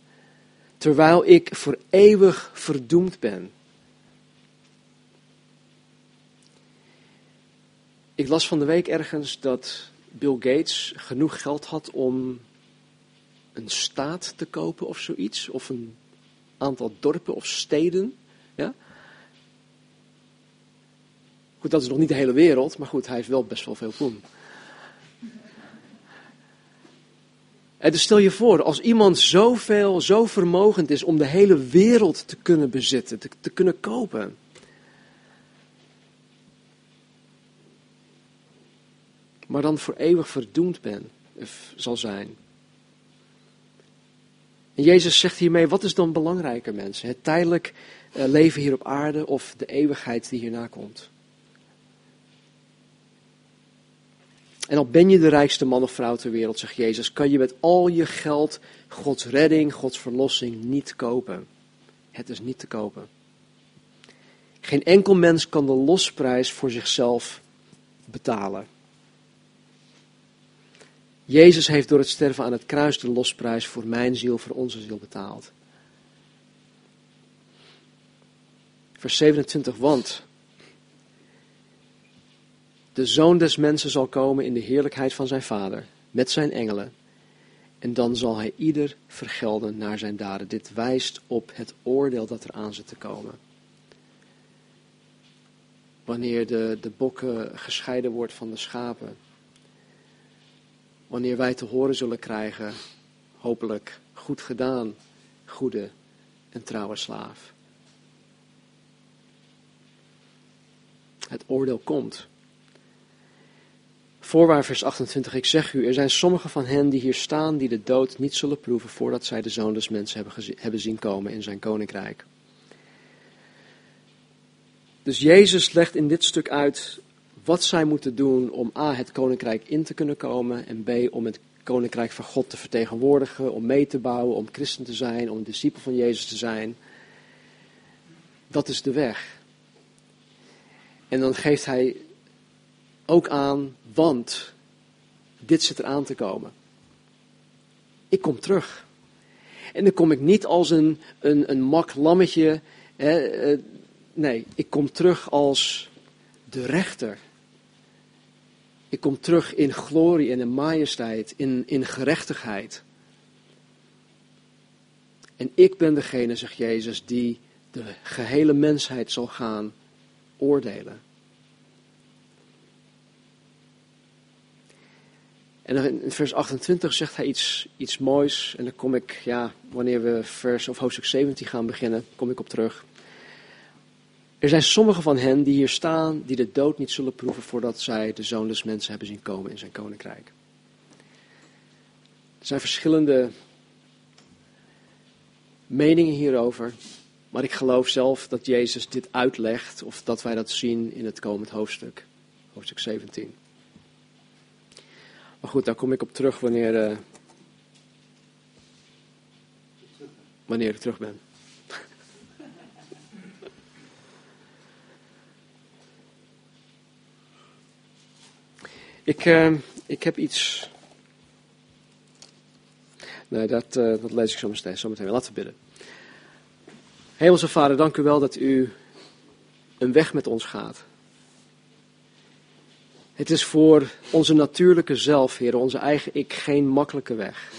terwijl ik voor eeuwig verdoemd ben? Ik las van de week ergens dat Bill Gates genoeg geld had om een staat te kopen of zoiets, of een aantal dorpen of steden. Ja? Goed, dat is nog niet de hele wereld, maar goed, hij heeft wel best wel veel poen. En dus stel je voor, als iemand zoveel, zo vermogend is om de hele wereld te kunnen bezitten, te, te kunnen kopen. Maar dan voor eeuwig verdoemd ben, zal zijn. En Jezus zegt hiermee, wat is dan belangrijker mensen? Het tijdelijk eh, leven hier op aarde of de eeuwigheid die hierna komt? En al ben je de rijkste man of vrouw ter wereld, zegt Jezus, kan je met al je geld Gods redding, Gods verlossing niet kopen. Het is niet te kopen. Geen enkel mens kan de losprijs voor zichzelf betalen. Jezus heeft door het sterven aan het kruis de losprijs voor mijn ziel, voor onze ziel betaald. Vers 27, want de zoon des mensen zal komen in de heerlijkheid van zijn vader, met zijn engelen. En dan zal hij ieder vergelden naar zijn daden. Dit wijst op het oordeel dat er aan zit te komen. Wanneer de, de bokken gescheiden wordt van de schapen. Wanneer wij te horen zullen krijgen, hopelijk, goed gedaan, goede en trouwe slaaf. Het oordeel komt. Voorwaar vers 28, ik zeg u, er zijn sommigen van hen die hier staan die de dood niet zullen proeven voordat zij de zoon des mensen hebben, hebben zien komen in zijn koninkrijk. Dus Jezus legt in dit stuk uit wat zij moeten doen om A, het koninkrijk in te kunnen komen en B, om het koninkrijk van God te vertegenwoordigen, om mee te bouwen, om christen te zijn, om discipel van Jezus te zijn. Dat is de weg. En dan geeft hij ook aan, want dit zit eraan te komen. Ik kom terug. En dan kom ik niet als een, een, een mak lammetje. Hè, eh, nee, ik kom terug als de rechter. Ik kom terug in glorie en in majesteit, in, in gerechtigheid. En ik ben degene, zegt Jezus, die de gehele mensheid zal gaan oordelen. En in vers 28 zegt hij iets, iets moois. En dan kom ik, ja, wanneer we vers of hoofdstuk 17 gaan beginnen, kom ik op terug. Er zijn sommigen van hen die hier staan, die de dood niet zullen proeven voordat zij de zoon des mensen hebben zien komen in zijn koninkrijk. Er zijn verschillende meningen hierover, maar ik geloof zelf dat Jezus dit uitlegt of dat wij dat zien in het komend hoofdstuk, hoofdstuk 17. Maar goed, daar kom ik op terug wanneer, uh, wanneer ik terug ben. Ik, uh, ik heb iets. Nee, dat, uh, dat lees ik zo meteen, zo meteen. Laten we bidden. Hemelse Vader, dank u wel dat u een weg met ons gaat. Het is voor onze natuurlijke zelf, Heer, onze eigen ik, geen makkelijke weg.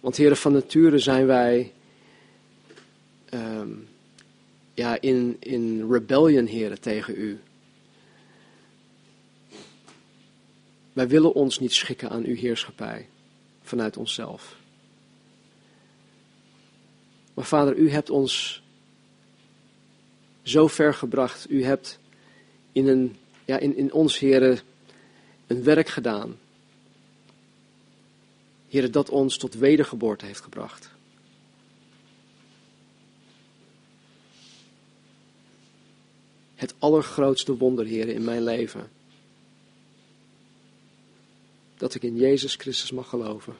Want, Heer, van nature zijn wij um, ja, in, in rebellion, Heer, tegen U. Wij willen ons niet schikken aan uw heerschappij vanuit onszelf. Maar Vader, u hebt ons zo ver gebracht. U hebt in, een, ja, in, in ons, heren, een werk gedaan. Heren, dat ons tot wedergeboorte heeft gebracht. Het allergrootste wonder, heren, in mijn leven. Dat ik in Jezus Christus mag geloven.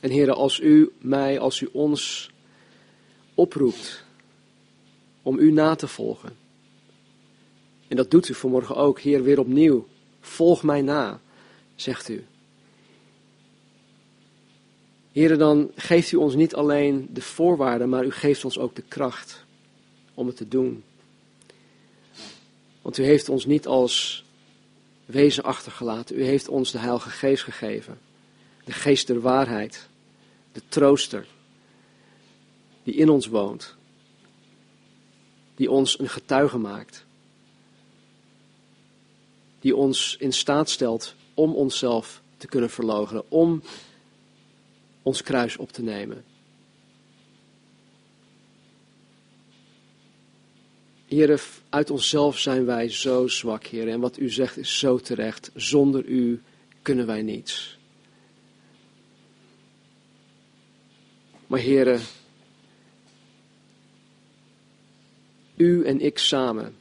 En heren, als u mij, als u ons oproept om u na te volgen. En dat doet u vanmorgen ook, Heer, weer opnieuw. Volg mij na, zegt u. Heren, dan geeft u ons niet alleen de voorwaarden, maar u geeft ons ook de kracht om het te doen. Want u heeft ons niet als wezen achtergelaten, u heeft ons de Heilige Geest gegeven. De Geest der waarheid, de trooster, die in ons woont, die ons een getuige maakt, die ons in staat stelt om onszelf te kunnen verloochenen, om ons kruis op te nemen. Heren, uit onszelf zijn wij zo zwak, Heer. En wat u zegt is zo terecht. Zonder u kunnen wij niets. Maar heren, u en ik samen,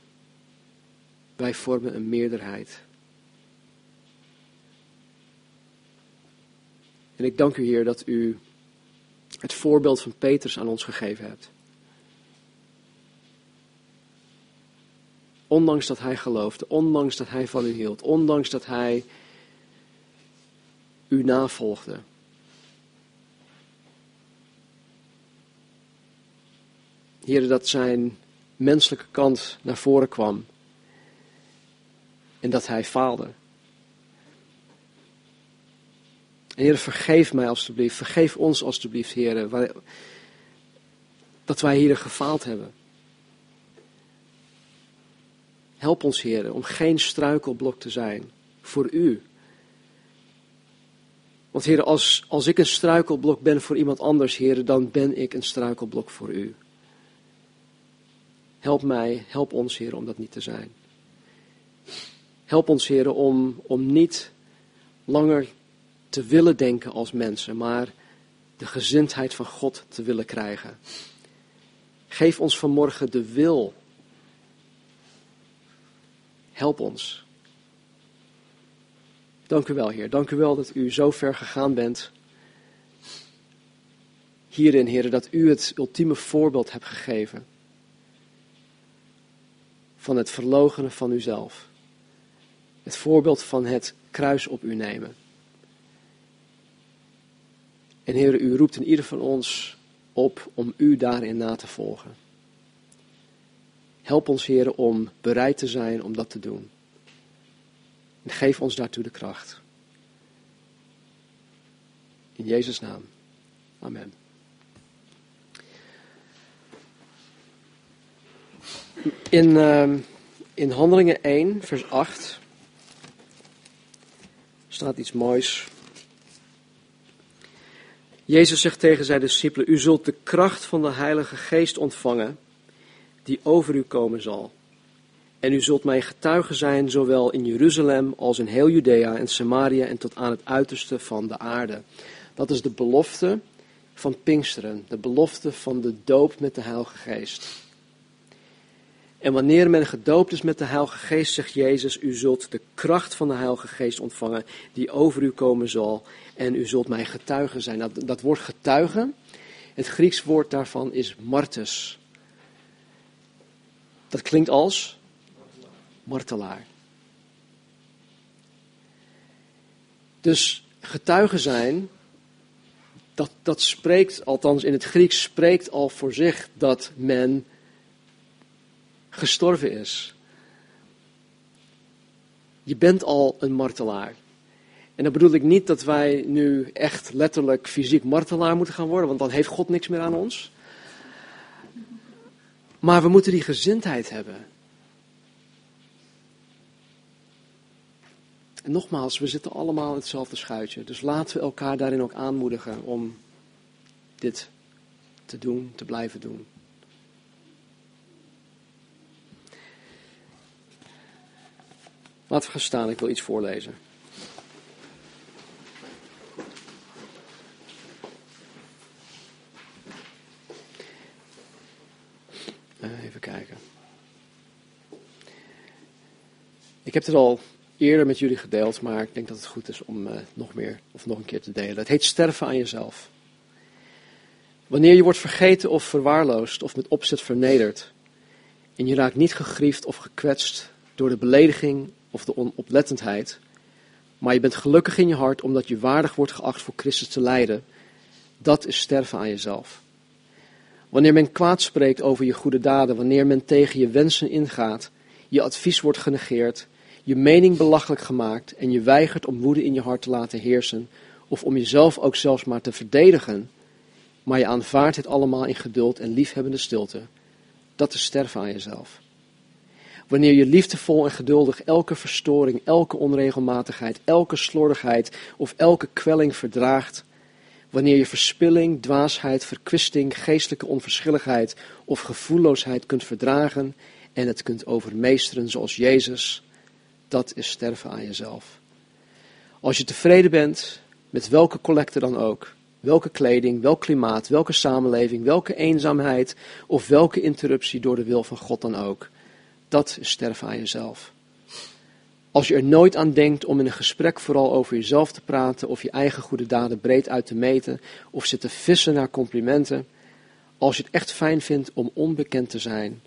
wij vormen een meerderheid. En ik dank u, Heer, dat u het voorbeeld van Petrus aan ons gegeven hebt. Ondanks dat hij geloofde, ondanks dat hij van u hield, ondanks dat hij u navolgde. Heer, dat zijn menselijke kant naar voren kwam. En dat hij faalde. Heer, vergeef mij alstublieft. Vergeef ons alstublieft, Heer. Dat wij hier gefaald hebben. Help ons, Heer, om geen struikelblok te zijn voor U. Want Heer, als, als ik een struikelblok ben voor iemand anders, Heer, dan ben ik een struikelblok voor U. Help mij, help ons, Heer, om dat niet te zijn. Help ons, Heer, om, om niet langer te willen denken als mensen, maar de gezindheid van God te willen krijgen. Geef ons vanmorgen de wil. Help ons. Dank u wel, Heer. Dank u wel dat u zo ver gegaan bent. Hierin, Heer, dat u het ultieme voorbeeld hebt gegeven van het verlogenen van uzelf. Het voorbeeld van het kruis op u nemen. En Heer, u roept in ieder van ons op om u daarin na te volgen. Help ons, Heer, om bereid te zijn om dat te doen. En geef ons daartoe de kracht. In Jezus' naam. Amen. In, uh, in Handelingen 1, vers 8 staat iets moois. Jezus zegt tegen zijn discipelen: U zult de kracht van de Heilige Geest ontvangen, die over u komen zal. En u zult mijn getuige zijn, zowel in Jeruzalem als in heel Judea en Samaria en tot aan het uiterste van de aarde. Dat is de belofte van Pinksteren, de belofte van de doop met de Heilige Geest. En wanneer men gedoopt is met de Heilige Geest, zegt Jezus, u zult de kracht van de Heilige Geest ontvangen die over u komen zal. En u zult mijn getuigen zijn. Dat, dat woord getuigen, het Grieks woord daarvan is martus. Dat klinkt als martelaar. Dus getuigen zijn, dat, dat spreekt, althans in het Grieks spreekt al voor zich dat men gestorven is. Je bent al een martelaar. En dan bedoel ik niet dat wij nu echt letterlijk fysiek martelaar moeten gaan worden, want dan heeft God niks meer aan ons. Maar we moeten die gezindheid hebben. En nogmaals, we zitten allemaal in hetzelfde schuitje. Dus laten we elkaar daarin ook aanmoedigen om dit te doen, te blijven doen. Laten we gaan staan, ik wil iets voorlezen. Uh, even kijken. Ik heb het al eerder met jullie gedeeld, maar ik denk dat het goed is om uh, nog meer of nog een keer te delen. Het heet sterven aan jezelf. Wanneer je wordt vergeten of verwaarloosd of met opzet vernederd en je raakt niet gegriefd of gekwetst door de belediging of de onoplettendheid, maar je bent gelukkig in je hart omdat je waardig wordt geacht voor Christus te lijden, dat is sterven aan jezelf. Wanneer men kwaad spreekt over je goede daden, wanneer men tegen je wensen ingaat, je advies wordt genegeerd, je mening belachelijk gemaakt en je weigert om woede in je hart te laten heersen of om jezelf ook zelfs maar te verdedigen, maar je aanvaardt het allemaal in geduld en liefhebbende stilte, dat is sterven aan jezelf. Wanneer je liefdevol en geduldig elke verstoring, elke onregelmatigheid, elke slordigheid of elke kwelling verdraagt, wanneer je verspilling, dwaasheid, verkwisting, geestelijke onverschilligheid of gevoelloosheid kunt verdragen en het kunt overmeesteren zoals Jezus, dat is sterven aan jezelf. Als je tevreden bent met welke collecte dan ook, welke kleding, welk klimaat, welke samenleving, welke eenzaamheid of welke interruptie door de wil van God dan ook, dat is sterven aan jezelf. Als je er nooit aan denkt om in een gesprek vooral over jezelf te praten of je eigen goede daden breed uit te meten of zit te vissen naar complimenten, als je het echt fijn vindt om onbekend te zijn,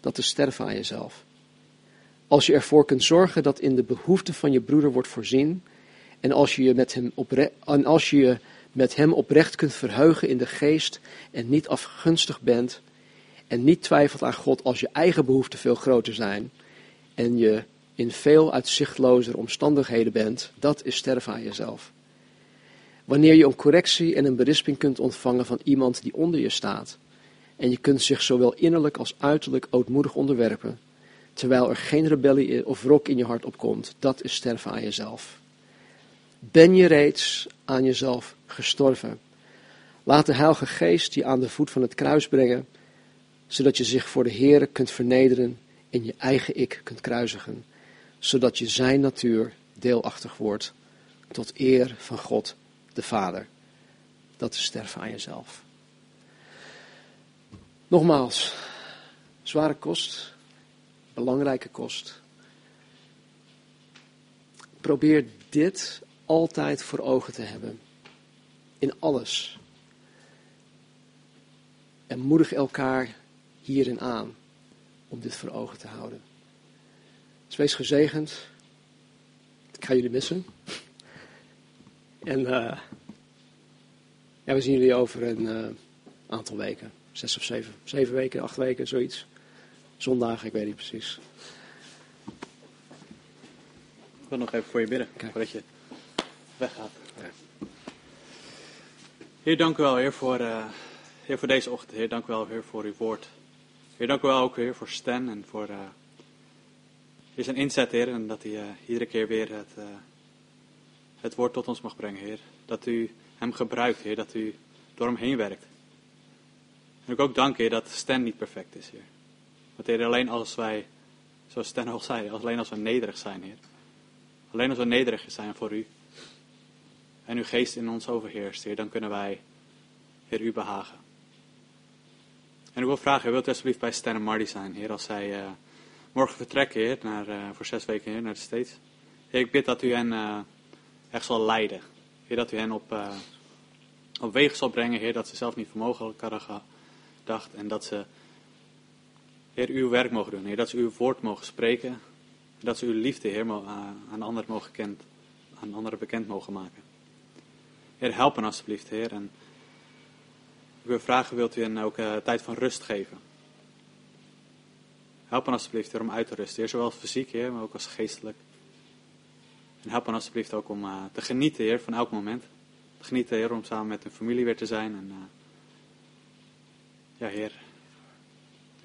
dat is sterven aan jezelf. Als je ervoor kunt zorgen dat in de behoeften van je broeder wordt voorzien en als je je met hem, en als je met hem oprecht kunt verheugen in de geest en niet afgunstig bent en niet twijfelt aan God als je eigen behoeften veel groter zijn en je in veel uitzichtlozer omstandigheden bent, dat is sterven aan jezelf. Wanneer je een correctie en een berisping kunt ontvangen van iemand die onder je staat, en je kunt zich zowel innerlijk als uiterlijk ootmoedig onderwerpen, terwijl er geen rebellie of wrok in je hart opkomt, dat is sterven aan jezelf. Ben je reeds aan jezelf gestorven? Laat de Heilige Geest je aan de voet van het kruis brengen, zodat je zich voor de Heer kunt vernederen en je eigen ik kunt kruisigen zodat je zijn natuur deelachtig wordt tot eer van God de Vader. Dat is sterven aan jezelf. Nogmaals, zware kost, belangrijke kost. Probeer dit altijd voor ogen te hebben. In alles. En moedig elkaar hierin aan om dit voor ogen te houden. Dus wees gezegend. Ik ga jullie missen. En uh, ja, we zien jullie over een uh, aantal weken. Zes of zeven. Zeven weken, acht weken, zoiets. Zondagen, ik weet niet precies. Ik wil nog even voor je bidden, Kijk. voordat je weggaat. Ja. Heer, dank u wel, Heer, voor, uh, heer, voor deze ochtend. Heer, dank u wel, Heer, voor uw woord. Heer, dank u wel ook, Heer, voor Stan en voor is zijn inzet, Heer, en dat hij uh, iedere keer weer het, uh, het woord tot ons mag brengen, Heer. Dat u hem gebruikt, Heer, dat u door hem heen werkt. En ik ook dank, Heer, dat Stan niet perfect is, Heer. Want, Heer, alleen als wij, zoals Stan al zei, alleen als we nederig zijn, Heer. Alleen als we nederig zijn voor u. En uw geest in ons overheerst, Heer, dan kunnen wij, Heer, u behagen. En ik wil vragen, wilt u alsjeblieft bij Stan en Marty zijn, Heer, als zij... Uh, morgen vertrekken, Heer, naar, uh, voor zes weken Heer, naar de States. Heer, ik bid dat u hen uh, echt zal leiden. Heer, dat u hen op, op wegen zal brengen, Heer, dat ze zelf niet vermogelijk hadden gedacht. En dat ze, Heer, uw werk mogen doen. Heer, dat ze uw woord mogen spreken. Dat ze uw liefde, Heer, aan anderen mogen kent, aan anderen bekend mogen maken. Heer, help hen alstublieft, Heer. En ik wil vragen, wilt u hen ook tijd van rust geven? Help alsjeblieft weer om uit te rusten, Heer, zowel fysiek, Heer, maar ook als geestelijk. En help alsjeblieft ook om uh, te genieten, Heer, van elk moment. Te genieten, Heer, om samen met hun familie weer te zijn. En, ja, Heer.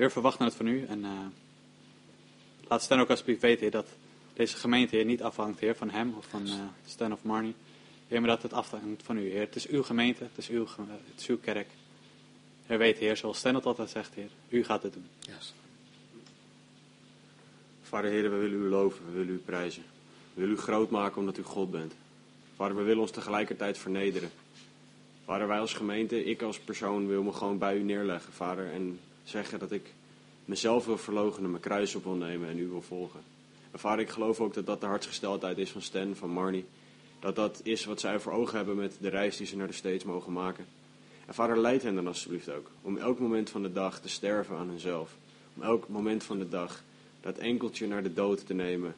Heer, verwachten het van u. En uh, laat Stan ook alsjeblieft weten, Heer, dat deze gemeente, Heer, niet afhangt, Heer, van hem of van Stan of Marnie. Heer, maar dat het afhangt van u, Heer. Het is uw gemeente, het is uw, het is uw kerk. Heer, weet, Heer, zoals Stan het altijd zegt, Heer, u gaat het doen. Yes. Vader Heer, we willen u loven, we willen u prijzen. We willen u groot maken omdat u God bent. Vader, we willen ons tegelijkertijd vernederen. Vader, wij als gemeente, ik als persoon wil me gewoon bij u neerleggen, Vader. En zeggen dat ik mezelf wil verloochenen, mijn kruis op wil nemen en u wil volgen. En Vader, ik geloof ook dat dat de hartsgesteldheid is van Stan, van Marnie. Dat dat is wat zij voor ogen hebben met de reis die ze naar de States mogen maken. En Vader, leid hen dan alsjeblieft ook. Om elk moment van de dag te sterven aan hunzelf. Om elk moment van de dag dat enkeltje naar de dood te nemen.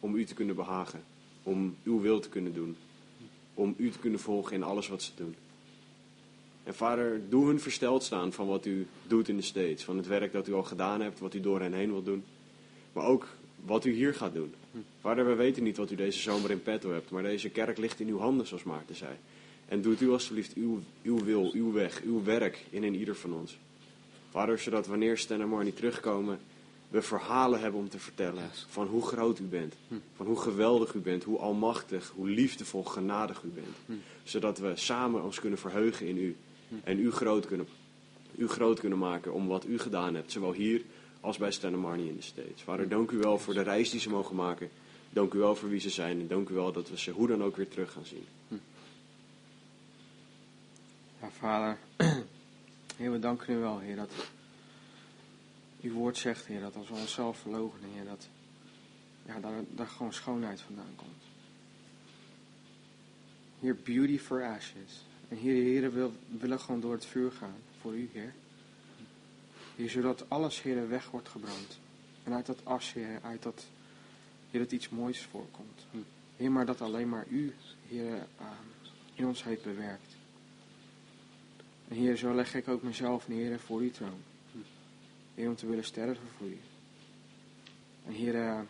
Om u te kunnen behagen. Om uw wil te kunnen doen. Om u te kunnen volgen in alles wat ze doen. En vader, doe hun versteld staan van wat u doet in de States. Van het werk dat u al gedaan hebt, wat u door hen heen wilt doen. Maar ook wat u hier gaat doen. Vader, we weten niet wat u deze zomer in petto hebt. Maar deze kerk ligt in uw handen, zoals Maarten zei. En doet u alstublieft uw, uw wil, uw weg, uw werk in en ieder van ons. Vader, zodat wanneer Stan en Marnie terugkomen, we verhalen hebben om te vertellen van hoe groot u bent. Van hoe geweldig u bent, hoe almachtig, hoe liefdevol, genadig u bent. Zodat we samen ons kunnen verheugen in u. En u groot kunnen, u groot kunnen maken om wat u gedaan hebt. Zowel hier als bij Stan Marnie in de States. Vader, dank u wel voor de reis die ze mogen maken. Dank u wel voor wie ze zijn. En dank u wel dat we ze hoe dan ook weer terug gaan zien. Ja, vader. Heer, we danken u wel, Heer, dat uw woord zegt, Heer, dat als we onszelf verloochenen, Heer, dat ja, daar, daar gewoon schoonheid vandaan komt. Heer, beauty for ashes. En Heer, Heer, we willen gewoon door het vuur gaan voor u, Heer. Zodat alles, Heer, weg wordt gebrand. En uit dat as, Heer, uit dat, Heer, dat iets moois voorkomt. Heer, maar dat alleen maar u, Heer, ah, in ons heeft bewerkt. En Heer, zo leg ik ook mezelf neer voor uw troon. Heer, om te willen sterven voor u. En Heer, eh,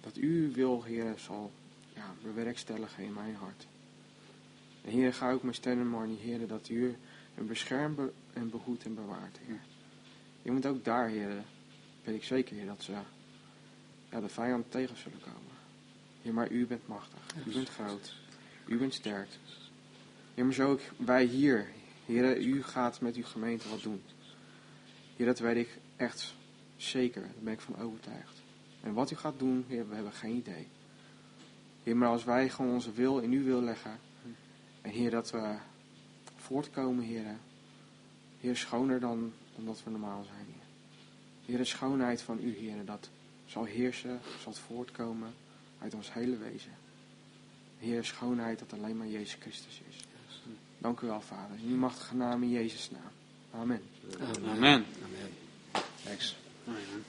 dat u wil, Heer, zal ja, bewerkstelligen in mijn hart. Heer, ga ook mijn stem en Marnie, Heer, dat u hem beschermt be- en behoedt en bewaart, Heer. Je moet ook daar, Heer, weet ik zeker, Heer, dat ze ja, de vijand tegen zullen komen. Heer, maar u bent machtig. U bent groot. U bent sterk. Heer, maar zo ook wij hier. Heer, u gaat met uw gemeente wat doen. Heer, dat weet ik echt zeker. Daar ben ik van overtuigd. En wat u gaat doen, Heer, we hebben geen idee. Heer, maar als wij gewoon onze wil in uw wil leggen. En Heer, dat we voortkomen, Heer. Heer, schoner dan, dan dat we normaal zijn, Heer. Heer, de schoonheid van u, Heer, dat zal heersen, zal voortkomen uit ons hele wezen. Heer, schoonheid dat alleen maar Jezus Christus is. Dank u wel, Vader. In uw machtige naam in Jezus' naam. Amen. Amen. Amen. Amen. Thanks. Amen.